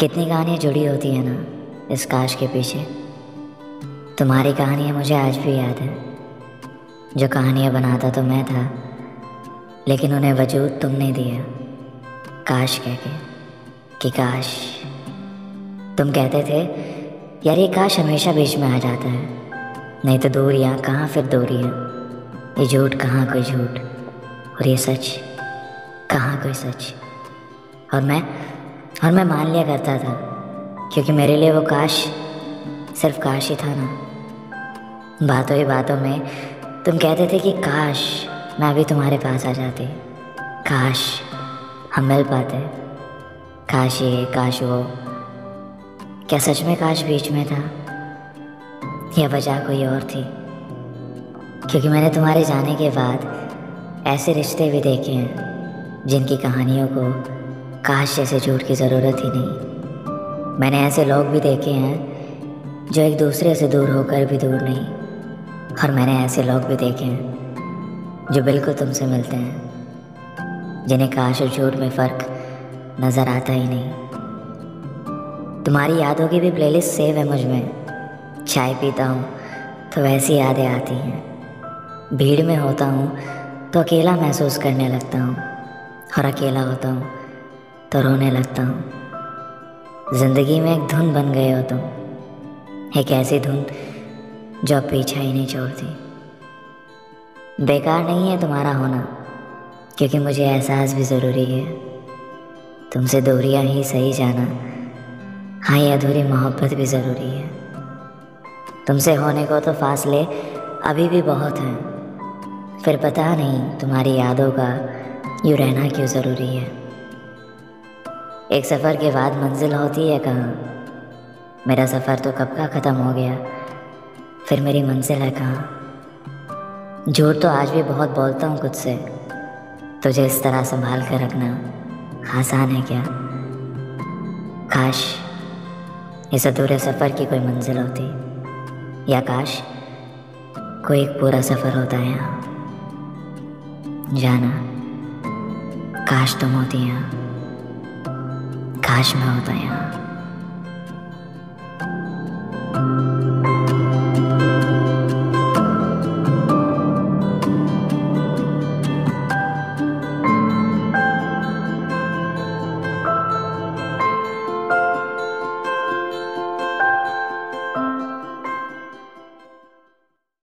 कितनी कहानियाँ जुड़ी होती हैं ना, इस काश के पीछे। तुम्हारी कहानियाँ मुझे आज भी याद है। जो कहानियाँ बनाता तो मैं था, लेकिन उन्हें वजूद तुमने दिया काश कह के कि काश। तुम कहते थे, यार, ये काश हमेशा बीच में आ जाता है। नहीं तो दूरियाँ कहाँ फिर दूरियाँ ये झूठ कहाँ कोई झूठ? और ये सच कहाँ कोई सच? और मैं और मैं मान लिया करता था, क्योंकि मेरे लिए वो काश सिर्फ़ काश ही था ना। बातों ही बातों में तुम कहते थे कि काश मैं अभी तुम्हारे पास आ जाती, काश हम मिल पाते। काश ये, काश वो। क्या सच में काश बीच में था? या वजह कोई और थी? क्योंकि मैंने तुम्हारे जाने के बाद ऐसे रिश्ते भी देखे हैं, जिनकी कहानियों को काश जैसे झूठ की ज़रूरत ही नहीं। मैंने ऐसे लोग भी देखे हैं, जो एक दूसरे से दूर होकर भी दूर नहीं। और मैंने ऐसे लोग भी देखे हैं, जो बिल्कुल तुमसे मिलते हैं, जिन्हें काश और झूठ में फ़र्क नज़र आता ही नहीं। तुम्हारी यादों की भी प्लेलिस्ट सेव है मुझमें। चाय पीता हूँ तो वैसी यादें आती हैं। भीड़ में होता हूँ तो अकेला महसूस करने लगता हूँ, और अकेला होता हूँ तो रोने लगता हूँ। ज़िंदगी में एक धुन बन गए हो तुम। एक ऐसी धुन जो पीछा ही नहीं छोड़ती। बेकार नहीं है तुम्हारा होना, क्योंकि मुझे एहसास भी ज़रूरी है। तुमसे दूरियाँ ही सही जाना हाँ ये अधूरी मोहब्बत भी ज़रूरी है। तुमसे होने को तो फासले अभी भी बहुत हैं। फिर पता नहीं तुम्हारी यादों का यूँ रहना क्यों ज़रूरी है। एक सफ़र के बाद मंजिल होती है कहाँ। मेरा सफ़र तो कब का ख़त्म हो गया, फिर मेरी मंजिल है कहाँ। झूठ तो आज भी बहुत बोलता हूँ खुद से तुझे इस तरह संभाल कर रखना आसान है क्या? काश इस अधूरे सफ़र की कोई मंजिल होती, या काश कोई एक पूरा सफ़र होता है यहाँ। जाना, काश तुम होती यहाँ। karşıma odaya.